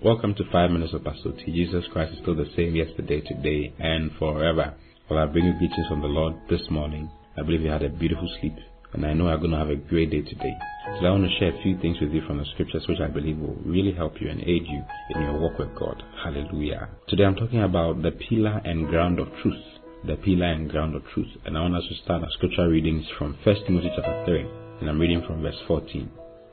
Welcome to 5 Minutes of Pastor Oti. Jesus Christ is still the same yesterday, today, and forever. Well, I bring you greetings from the Lord this morning. I believe you had a beautiful sleep, and I know you're going to have a great day today. So I want to share a few things with you from the scriptures which I believe will really help you and aid you in your walk with God. Hallelujah. Today I'm talking about the pillar and ground of truth. The pillar and ground of truth. And I want us to start our scripture readings from 1 Timothy chapter 3. And I'm reading from verse 14.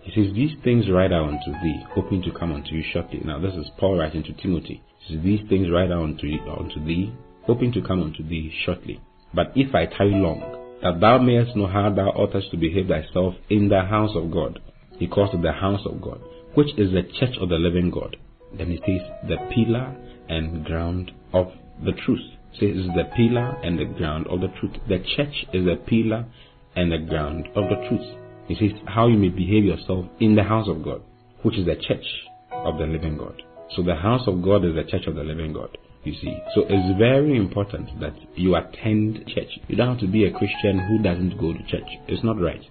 He says, These things write I unto thee, hoping to come unto you shortly. Now, this is Paul writing to Timothy. He says, These things write I unto, unto thee, hoping to come unto thee shortly. But if I tarry long, that thou mayest know how thou oughtest to behave thyself in the house of God. He calls it the house of God, which is the church of the living God. Then he says, the pillar and ground of the truth. Says is the pillar and the ground of the truth. The church is the pillar and the ground of the truth. He says how you may behave yourself in the house of God, which is the church of the living God. So the house of God is the church of the living God. You see, so it's very important that you attend church. You don't have to be a Christian who doesn't go to church. It's not right.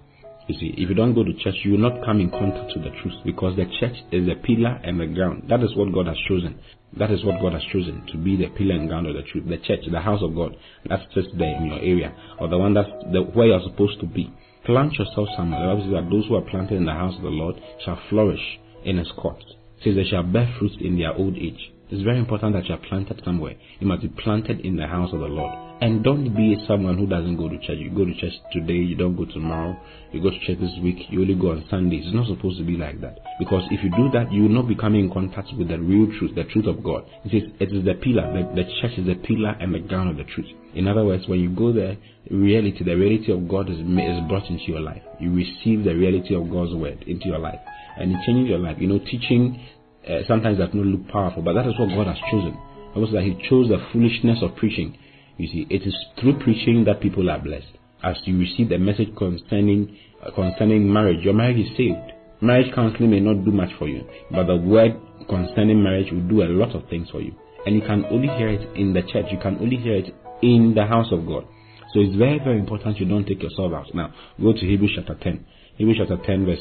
You see, if you don't go to church, you will not come in contact with the truth because the church is the pillar and the ground. That is what God has chosen. That is what God has chosen to be the pillar and ground of the truth. The church, the house of God, that's just there in your area, or the one that's the, where you're supposed to be. Plant yourself somewhere. The Bible says that those who are planted in the house of the Lord shall flourish in his courts. It says they shall bear fruit in their old age. It's very important that you are planted somewhere. You must be planted in the house of the Lord. And don't be someone who doesn't go to church. You go to church today, you don't go tomorrow. You go to church this week, you only go on Sundays. It's not supposed to be like that. Because if you do that, you will not be coming in contact with the real truth, the truth of God. It says it is the pillar, the, the church is the pillar and the ground of the truth. In other words, when you go there, reality, the reality of God is, is brought into your life. You receive the reality of God's word into your life. And it changes your life. You know, teaching uh, sometimes that not look powerful, but that is what God has chosen. Also, that He chose the foolishness of preaching. You see, it is through preaching that people are blessed. As you receive the message concerning uh, concerning marriage, your marriage is saved. Marriage counseling may not do much for you, but the word concerning marriage will do a lot of things for you. And you can only hear it in the church. You can only hear it in the house of God. So it's very, very important you don't take yourself out. Now, go to Hebrews chapter 10. Hebrews chapter 10, verse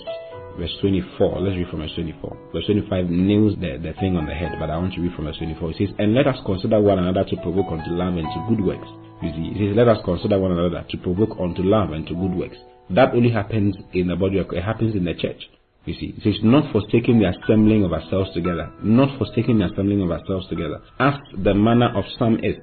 verse 24. Let's read from verse 24. Verse 25 nails the, the thing on the head, but I want to read from verse 24. It says, And let us consider one another to provoke unto love and to good works. You see, it says, Let us consider one another to provoke unto love and to good works. That only happens in the body of it happens in the church. You see, it says, Not forsaking the assembling of ourselves together. Not forsaking the assembling of ourselves together. As the manner of some is.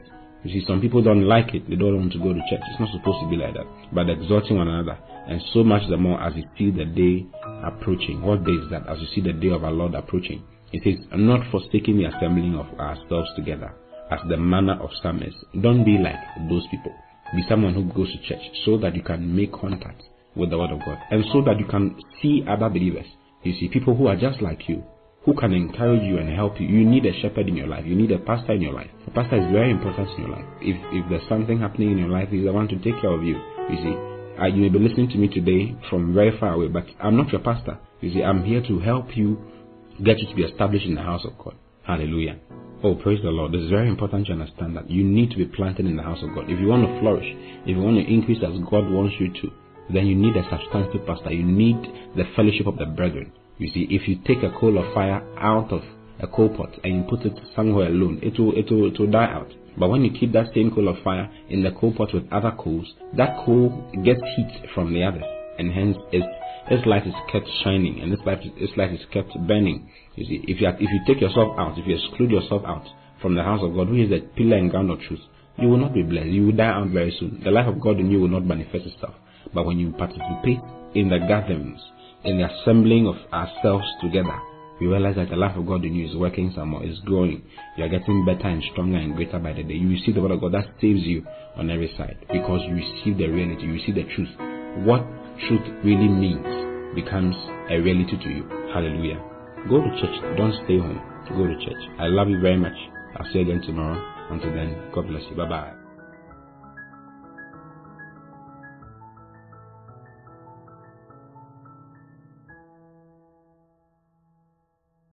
You see, some people don't like it. They don't want to go to church. It's not supposed to be like that. But exhorting one another. And so much the more as you see the day approaching. What day is that? As you see the day of our Lord approaching. It says, not forsaking the assembling of ourselves together, as the manner of some is. Don't be like those people. Be someone who goes to church so that you can make contact with the Word of God and so that you can see other believers. You see, people who are just like you, who can encourage you and help you. You need a shepherd in your life. You need a pastor in your life. A pastor is very important in your life. If if there's something happening in your life, he's the one to take care of you. You see, I, you may be listening to me today from very far away, but I'm not your pastor. You see, I'm here to help you get you to be established in the house of God. Hallelujah. Oh, praise the Lord. It's very important to understand that you need to be planted in the house of God. If you want to flourish, if you want to increase as God wants you to, then you need a substantive pastor. You need the fellowship of the brethren. You see, if you take a coal of fire out of a coal pot and you put it somewhere alone, it will, it will, it will die out. But when you keep that same coal of fire in the coal pot with other coals, that coal gets heat from the others, and hence its its light is kept shining, and its light its light is kept burning. You see, if you if you take yourself out, if you exclude yourself out from the house of God, which is the pillar and ground of truth, you will not be blessed. You will die out very soon. The life of God in you will not manifest itself. But when you participate in the gatherings, in the assembling of ourselves together, you realize that the life of God in you is working some more, is growing. You are getting better and stronger and greater by the day. You receive the word of God that saves you on every side because you receive the reality, you receive the truth. What truth really means becomes a reality to you. Hallelujah. Go to church. Don't stay home. Go to church. I love you very much. I'll see you again tomorrow. Until then, God bless you. Bye bye.